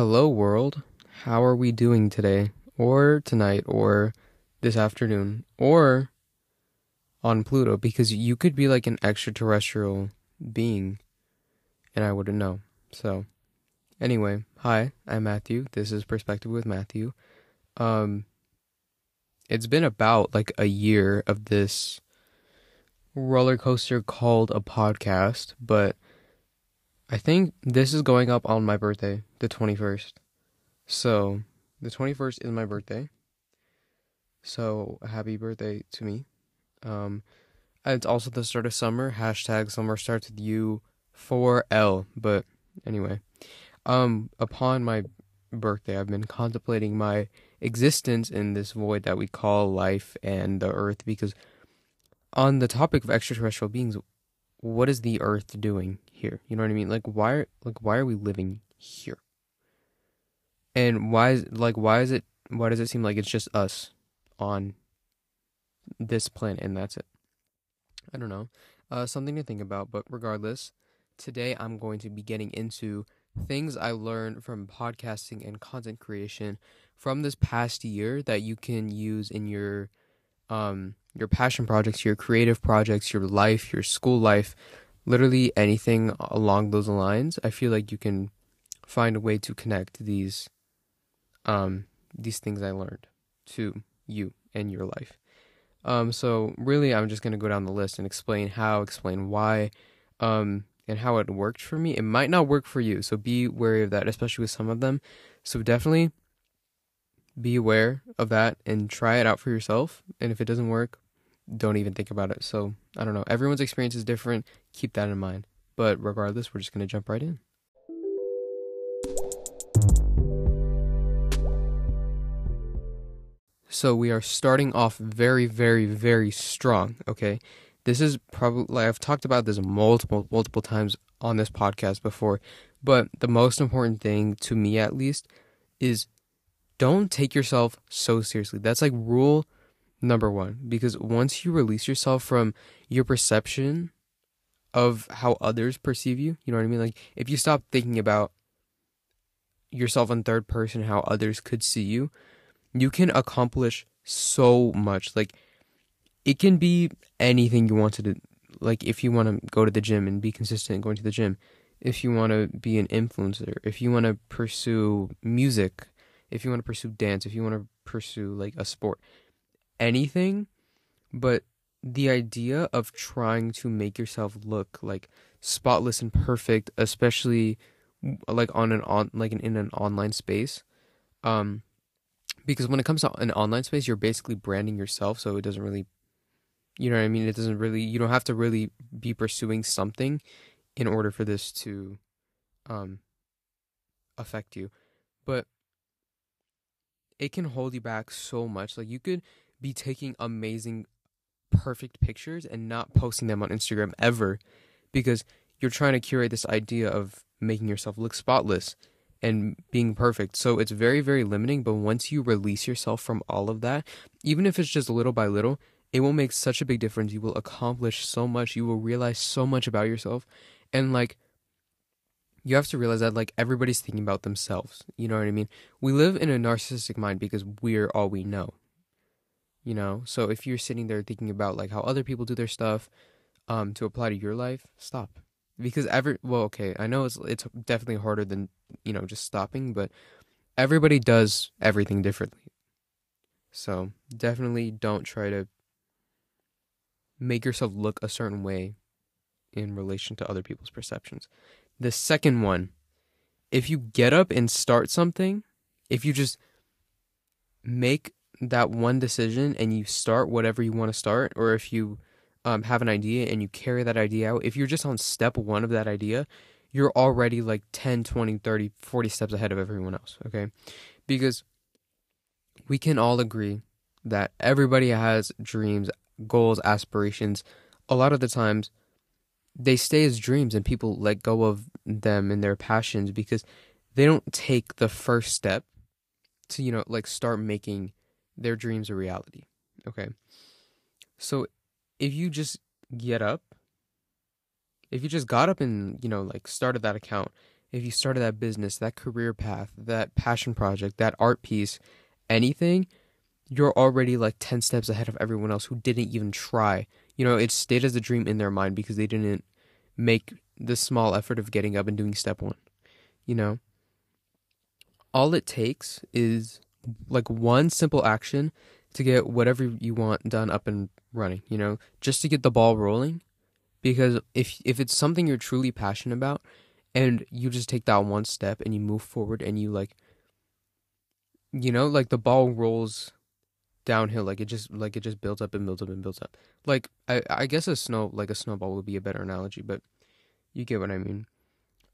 Hello, world. How are we doing today, or tonight, or this afternoon, or on Pluto? Because you could be like an extraterrestrial being, and I wouldn't know. So, anyway, hi, I'm Matthew. This is Perspective with Matthew. Um, it's been about like a year of this roller coaster called a podcast, but I think this is going up on my birthday, the 21st. So, the 21st is my birthday. So, happy birthday to me. Um, it's also the start of summer. Hashtag summer starts with you 4L. But anyway, um, upon my birthday, I've been contemplating my existence in this void that we call life and the earth because on the topic of extraterrestrial beings, what is the earth doing here? You know what I mean? Like why like why are we living here? And why is like why is it why does it seem like it's just us on this planet and that's it? I don't know. Uh something to think about, but regardless, today I'm going to be getting into things I learned from podcasting and content creation from this past year that you can use in your um your passion projects, your creative projects, your life, your school life, literally anything along those lines. I feel like you can find a way to connect these um these things I learned to you and your life. Um so really I'm just going to go down the list and explain how, explain why um and how it worked for me. It might not work for you, so be wary of that, especially with some of them. So definitely be aware of that and try it out for yourself. And if it doesn't work, don't even think about it. So I don't know. Everyone's experience is different. Keep that in mind. But regardless, we're just going to jump right in. So we are starting off very, very, very strong. Okay. This is probably, like, I've talked about this multiple, multiple times on this podcast before, but the most important thing to me at least is don't take yourself so seriously. That's like rule number one. Because once you release yourself from your perception of how others perceive you, you know what I mean? Like if you stop thinking about yourself in third person, how others could see you, you can accomplish so much. Like it can be anything you want to do. Like if you want to go to the gym and be consistent going to the gym, if you want to be an influencer, if you want to pursue music, if you want to pursue dance, if you want to pursue like a sport, anything, but the idea of trying to make yourself look like spotless and perfect, especially like on an on like in an online space, um, because when it comes to an online space, you're basically branding yourself, so it doesn't really, you know what I mean. It doesn't really, you don't have to really be pursuing something in order for this to, um, affect you, but it can hold you back so much. Like you could be taking amazing, perfect pictures and not posting them on Instagram ever because you're trying to curate this idea of making yourself look spotless and being perfect. So it's very, very limiting. But once you release yourself from all of that, even if it's just little by little, it will make such a big difference. You will accomplish so much. You will realize so much about yourself. And like, you have to realize that like everybody's thinking about themselves. You know what I mean? We live in a narcissistic mind because we're all we know. You know? So if you're sitting there thinking about like how other people do their stuff um to apply to your life, stop. Because every well, okay, I know it's it's definitely harder than, you know, just stopping, but everybody does everything differently. So, definitely don't try to make yourself look a certain way in relation to other people's perceptions. The second one, if you get up and start something, if you just make that one decision and you start whatever you want to start, or if you um, have an idea and you carry that idea out, if you're just on step one of that idea, you're already like 10, 20, 30, 40 steps ahead of everyone else, okay? Because we can all agree that everybody has dreams, goals, aspirations. A lot of the times, they stay as dreams and people let go of them and their passions because they don't take the first step to you know like start making their dreams a reality okay so if you just get up if you just got up and you know like started that account if you started that business, that career path, that passion project, that art piece, anything, you're already like 10 steps ahead of everyone else who didn't even try. You know, it stayed as a dream in their mind because they didn't make the small effort of getting up and doing step one. You know, all it takes is like one simple action to get whatever you want done up and running, you know, just to get the ball rolling. Because if if it's something you're truly passionate about and you just take that one step and you move forward and you like you know, like the ball rolls downhill like it just like it just builds up and builds up and builds up. Like I I guess a snow like a snowball would be a better analogy, but you get what I mean.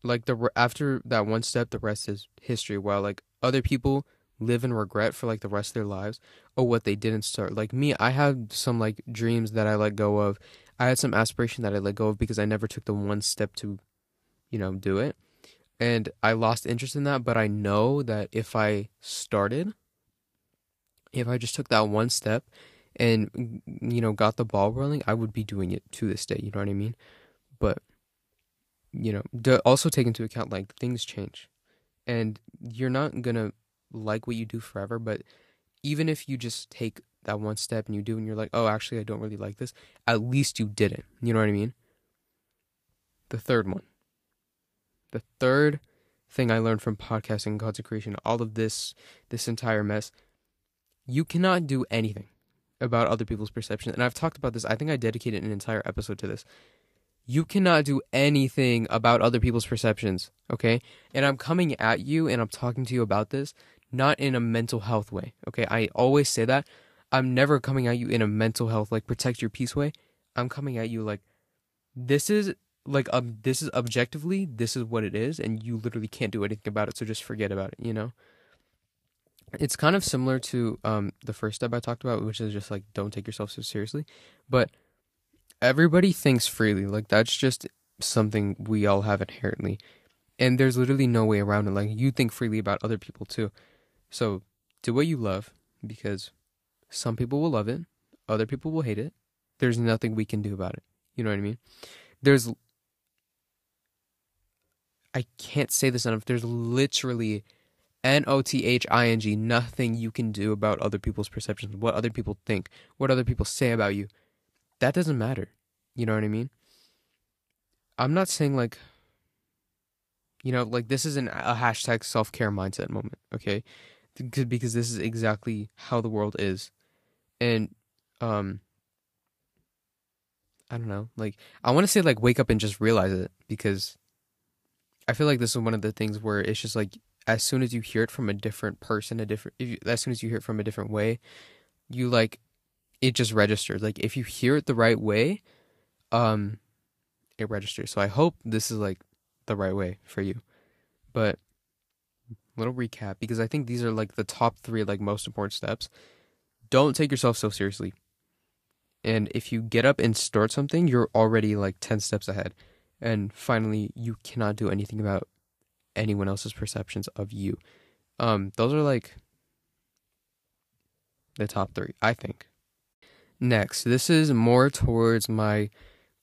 Like the after that one step the rest is history while like other people live in regret for like the rest of their lives or what they didn't start. Like me, I had some like dreams that I let go of. I had some aspiration that I let go of because I never took the one step to, you know, do it. And I lost interest in that, but I know that if I started, if I just took that one step and mm, you know, got the ball rolling, I would be doing it to this day, you know what I mean? But you know, also take into account like things change. And you're not going to like what you do forever, but even if you just take that one step and you do and you're like, "Oh, actually I don't really like this." At least you did it. You know what I mean? The third one. The third thing I learned from podcasting content creation, all of this this entire mess, you cannot do anything about other people's perception. And I've talked about this. I think I dedicated an entire episode to this. You cannot do anything about other people's perceptions, okay? And I'm coming at you and I'm talking to you about this not in a mental health way. Okay, I always say that. I'm never coming at you in a mental health like protect your peace way. I'm coming at you like this is like um this is objectively this is what it is and you literally can't do anything about it so just forget about it, you know? It's kind of similar to um the first step I talked about which is just like don't take yourself so seriously. But everybody thinks freely. Like that's just something we all have inherently. And there's literally no way around it. Like you think freely about other people too. So do what you love because some people will love it, other people will hate it. There's nothing we can do about it. You know what I mean? There's I can't say this enough. There's literally N O T H I N G, nothing you can do about other people's perceptions, what other people think, what other people say about you. That doesn't matter. You know what I mean? I'm not saying like, you know, like this isn't a hashtag self care mindset moment, okay? Because this is exactly how the world is. And um i don't know like i want to say like wake up and just realize it because i feel like this is one of the things where it's just like as soon as you hear it from a different person a different you, as soon as you hear it from a different way you like it just registers. Like if you hear it the right way um it registers. So i hope this is like the right way for you. But little recap because I think these are like the top three like most important steps. Don't take yourself so seriously. And if you get up and start something, you're already like 10 steps ahead. And finally, you cannot do anything about anyone else's perceptions of you. Um, those are like the top three, I think. Next, this is more towards my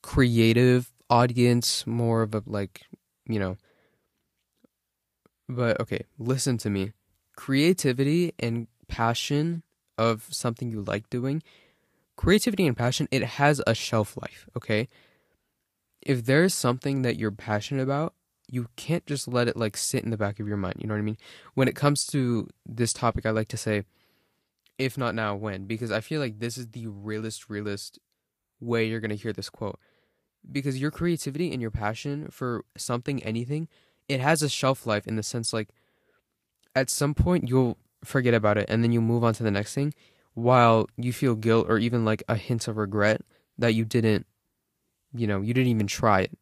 creative audience, more of a like, you know, but okay, listen to me. Creativity and passion of something you like doing, creativity and passion, it has a shelf life, okay? If there's something that you're passionate about, you can't just let it like sit in the back of your mind, you know what I mean? When it comes to this topic, I like to say if not now, when? Because I feel like this is the realest, realest way you're going to hear this quote. Because your creativity and your passion for something, anything, it has a shelf life in the sense like at some point you'll forget about it and then you move on to the next thing while you feel guilt or even like a hint of regret that you didn't you know you didn't even try it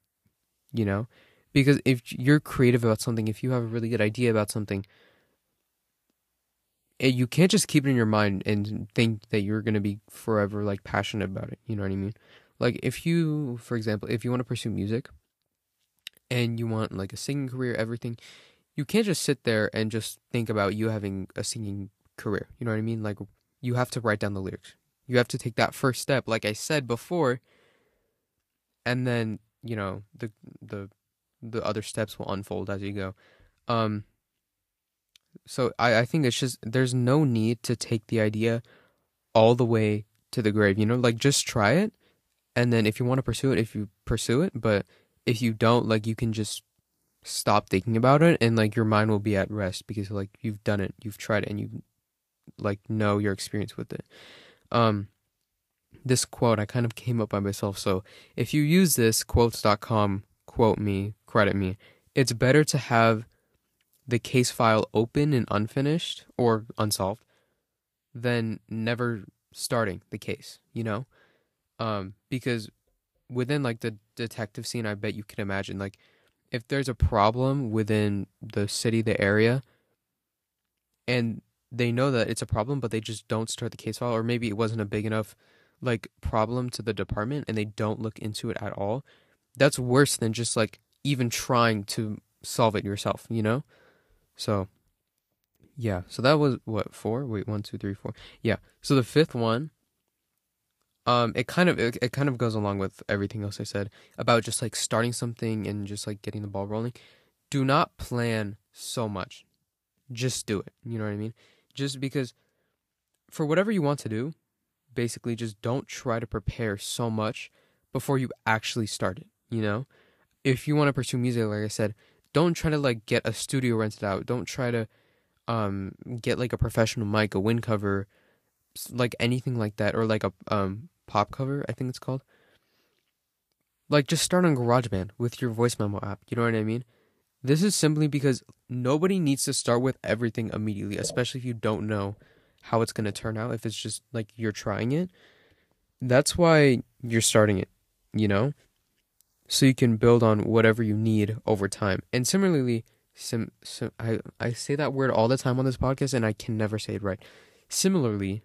you know? Because if you're creative about something if you have a really good idea about something it, you can't just keep it in your mind and think that you're going to be forever like passionate about it you know what i mean? Like if you for example if you want to pursue music and you want like a singing career, everything, you can't just sit there and just think about you having a singing career. You know what I mean? Like you have to write down the lyrics. You have to take that first step, like I said before, and then you know the the the other steps will unfold as you go. Um, so I, I think it's just there's no need to take the idea all the way to the grave, you know, like just try it and then if you want to pursue it, if you pursue it, but if you don't, like you can just stop thinking about it and like your mind will be at rest because like you've done it, you've tried it and you like know your experience with it. Um this quote I kind of came up by myself. So if you use this quotes.com quote me, credit me, it's better to have the case file open and unfinished or unsolved than never starting the case, you know? Um, because within like the detective scene, I bet you can imagine like if there's a problem within the city, the area, and they know that it's a problem, but they just don't start the case file, or maybe it wasn't a big enough like problem to the department and they don't look into it at all. That's worse than just like even trying to solve it yourself, you know? So yeah, so that was what four? Wait, one, two, three, four. Yeah. So the fifth one, um, it kind of it, it kind of goes along with everything else I said about just like starting something and just like getting the ball rolling. Do not plan so much. Just do it. You know what I mean? Just because for whatever you want to do, basically just don't try to prepare so much before you actually start it, you know? If you want to pursue music like I said, don't try to like get a studio rented out. Don't try to um get like a professional mic, a wind cover, like anything like that or like a um pop cover, I think it's called. Like just start on GarageBand with your voice memo app. You know what I mean? This is simply because nobody needs to start with everything immediately, especially if you don't know how it's going to turn out if it's just like you're trying it. That's why you're starting it, you know? So you can build on whatever you need over time. And similarly, sim, sim I I say that word all the time on this podcast and I can never say it right. Similarly,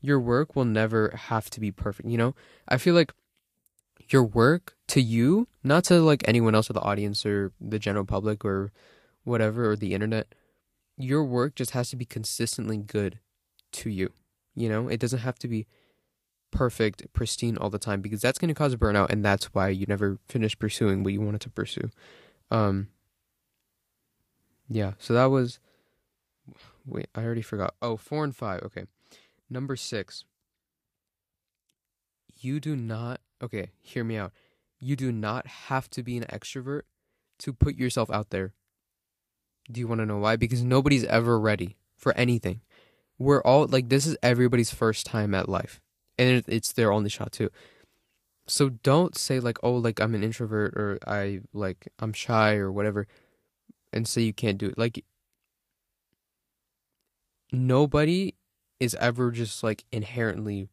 your work will never have to be perfect. You know, I feel like your work to you, not to like anyone else or the audience or the general public or whatever or the internet, your work just has to be consistently good to you. You know, it doesn't have to be perfect, pristine all the time because that's going to cause burnout and that's why you never finish pursuing what you wanted to pursue. Um yeah, so that was wait, I already forgot. Oh, four and 5. Okay. Number six, you do not, okay, hear me out. You do not have to be an extrovert to put yourself out there. Do you want to know why? Because nobody's ever ready for anything. We're all like, this is everybody's first time at life, and it's their only shot too. So don't say, like, oh, like I'm an introvert or I, like, I'm shy or whatever, and say you can't do it. Like, nobody is ever just like inherently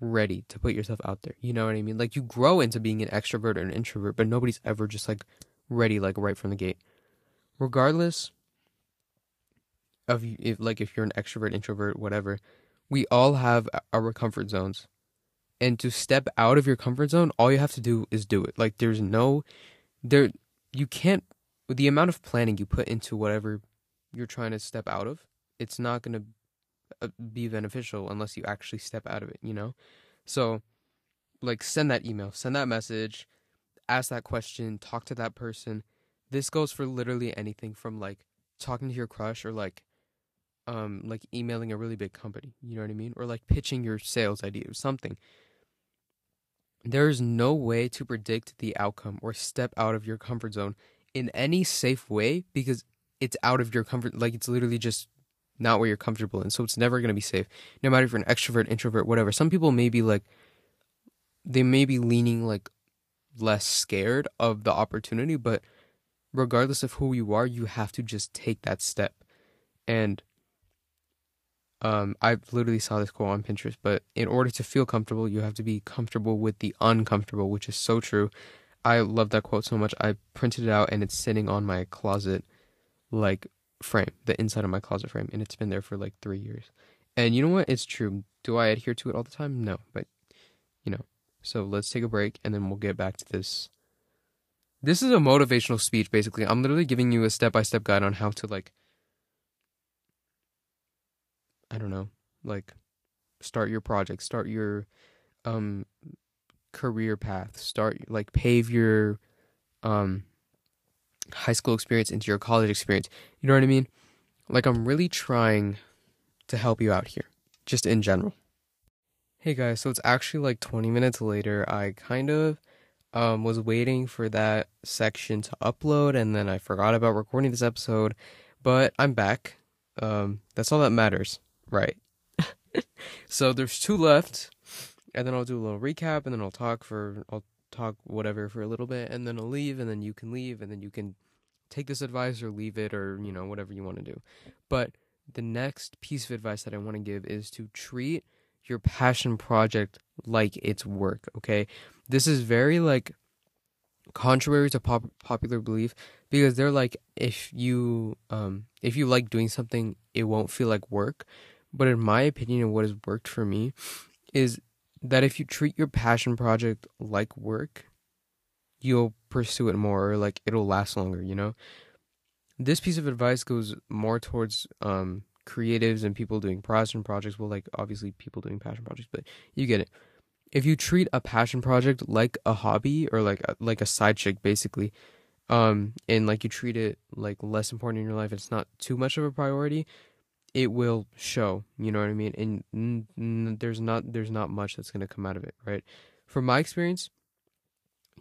ready to put yourself out there. You know what I mean? Like you grow into being an extrovert or an introvert, but nobody's ever just like ready like right from the gate. Regardless of if like if you're an extrovert, introvert, whatever, we all have our comfort zones. And to step out of your comfort zone, all you have to do is do it. Like there's no there you can't the amount of planning you put into whatever you're trying to step out of, it's not going to be beneficial unless you actually step out of it, you know? So, like, send that email, send that message, ask that question, talk to that person. This goes for literally anything from like talking to your crush or like, um, like emailing a really big company, you know what I mean? Or like pitching your sales idea or something. There's no way to predict the outcome or step out of your comfort zone in any safe way because it's out of your comfort. Like, it's literally just not where you're comfortable in. So it's never going to be safe. No matter if you're an extrovert, introvert, whatever. Some people may be like, they may be leaning like less scared of the opportunity, but regardless of who you are, you have to just take that step. And um, I literally saw this quote on Pinterest, but in order to feel comfortable, you have to be comfortable with the uncomfortable, which is so true. I love that quote so much. I printed it out and it's sitting on my closet like frame, the inside of my closet frame, and it's been there for like three years. And you know what? It's true. Do I adhere to it all the time? No, but you know. So let's take a break, and then we'll get back to this. This is a motivational speech, basically. I'm literally giving you a step by step guide on how to like. I don't know, like, start your project, start your, um, career path, start like pave your, um high school experience into your college experience. You know what I mean? Like I'm really trying to help you out here, just in general. Hey guys, so it's actually like 20 minutes later. I kind of um, was waiting for that section to upload, and then I forgot about recording this episode, but I'm back. Um, that's all that matters, right? so there's two left, and then I'll do a little recap, and then I'll talk for I'll talk whatever for a little bit, and then I'll leave, and then you can leave, and then you can take this advice or leave it, or you know whatever you want to do. But the next piece of advice that I want to give is to treat your passion project like it's work. Okay, this is very like contrary to pop- popular belief because they're like if you um if you like doing something it won't feel like work but in my opinion and what has worked for me is that if you treat your passion project like work you'll pursue it more or like it'll last longer you know? This piece of advice goes more towards um creatives and people doing passion projects. Well like obviously people doing passion projects but you get it. If you treat a passion project like a hobby or like a, like a side chick basically um and like you treat it like less important in your life it's not too much of a priority it will show you know what i mean? And n- n- there's not there's not much that's to come out of it right? From my experience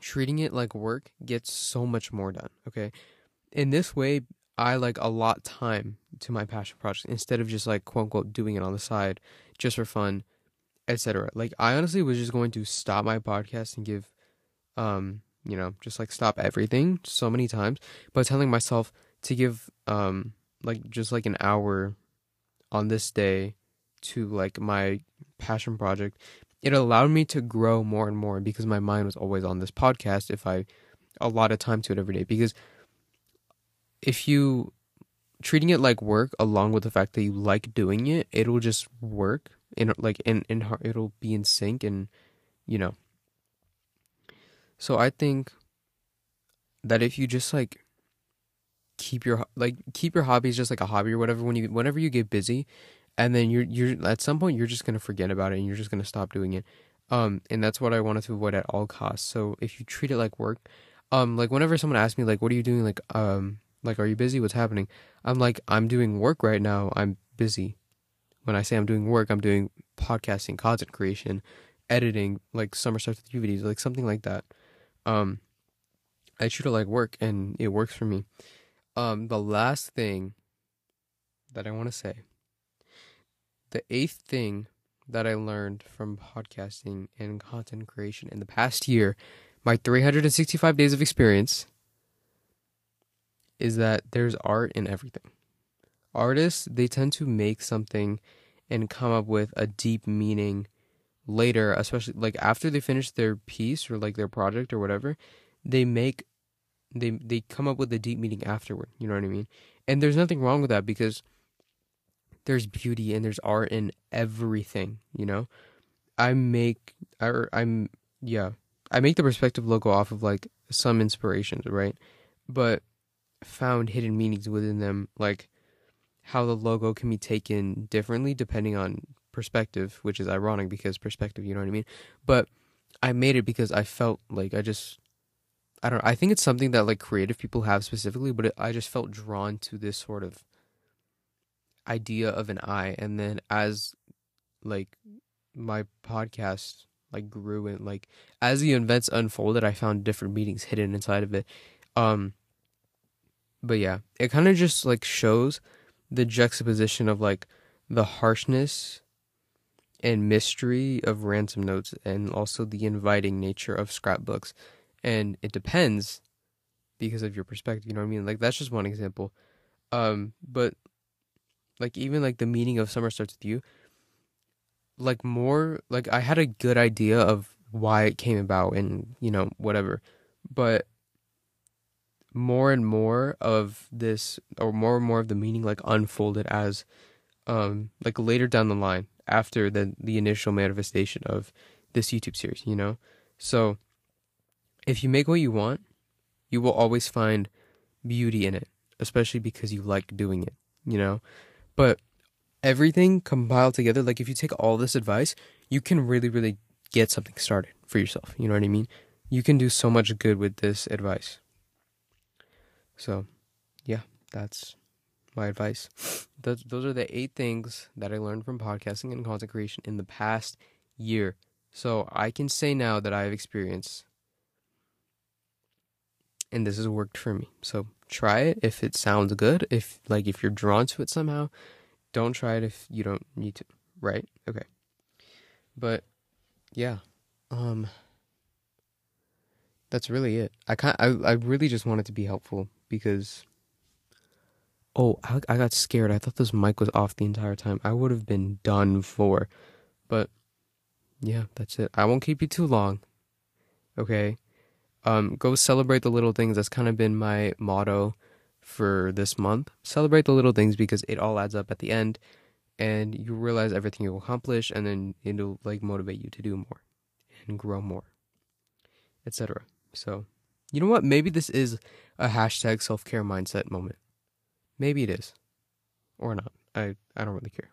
treating it like work gets so much more done okay? In this way i like a lot time to my passion project instead of just like quote unquote doing it on the side just for fun etc. Like I honestly was just going to stop my podcast and give um, you know, just like stop everything so many times, but telling myself to give um like just like an hour on this day to like my passion project, it allowed me to grow more and more because my mind was always on this podcast if I a lot of time to it every day. Because if you treating it like work along with the fact that you like doing it, it'll just work in like in in it'll be in sync and you know. So i think that if you just like keep your like keep your hobbies just like a hobby or whatever when you whenever you get busy and then you're you're at some point you're just going to forget about it and you're just going to stop doing it. Um and that's what i wanted to avoid at all costs. So if you treat it like work um like whenever someone asks me like what are you doing? like um like are you busy? What's happening? I'm like i'm doing work right now. I'm busy. When I say I'm doing work, I'm doing podcasting, content creation, editing, like summer starts with you videos, like something like that. Um, I treat it like work, and it works for me. Um, the last thing that I want to say, the eighth thing that I learned from podcasting and content creation in the past year, my 365 days of experience, is that there's art in everything. Artists they tend to make something and come up with a deep meaning later especially like after they finish their piece or like their project or whatever they make they they come up with a deep meaning afterward you know what i mean? And there's nothing wrong with that because there's beauty and there's art in everything you know? I make or i'm yeah i make the perspective logo off of like some inspirations right? But found hidden meanings within them like how the logo can be taken differently depending on perspective, which is ironic because perspective, you know what I mean? But I made it because I felt like I just I don't I think it's something that like creative people have specifically, but it, I just felt drawn to this sort of idea of an eye and then as like my podcast like grew and like as the events unfolded, I found different meanings hidden inside of it. Um but yeah, it kind of just like shows the juxtaposition of like the harshness and mystery of ransom notes and also the inviting nature of scrapbooks and it depends because of your perspective you know what i mean? Like that's just one example. Um but like even like the meaning of summer starts with you like more like i had a good idea of why it came about and you know whatever. But more and more of this or more and more of the meaning like unfolded as um like later down the line after the the initial manifestation of this YouTube series, you know? So if you make what you want, you will always find beauty in it, especially because you like doing it, you know? But everything compiled together, like if you take all this advice, you can really, really get something started for yourself. You know what I mean? You can do so much good with this advice So, yeah, that's my advice. Those, those are the eight things that I learned from podcasting and content creation in the past year. So I can say now that I have experience, and this has worked for me. So try it if it sounds good. If like if you're drawn to it somehow, don't try it if you don't need to. Right? Okay. But yeah, um, that's really it. I kind I I really just wanted to be helpful because. Oh, I, I got scared. I thought this mic was off the entire time. I would have been done for. But yeah, that's it. I won't keep you too long. Okay. Um, go celebrate the little things. That's kind of been my motto for this month. Celebrate the little things because it all adds up at the end and you realize everything you'll accomplish and then it'll like motivate you to do more and grow more. Etc. So you know what? Maybe this is a hashtag self care mindset moment. Maybe it is. Or not. I, I don't really care.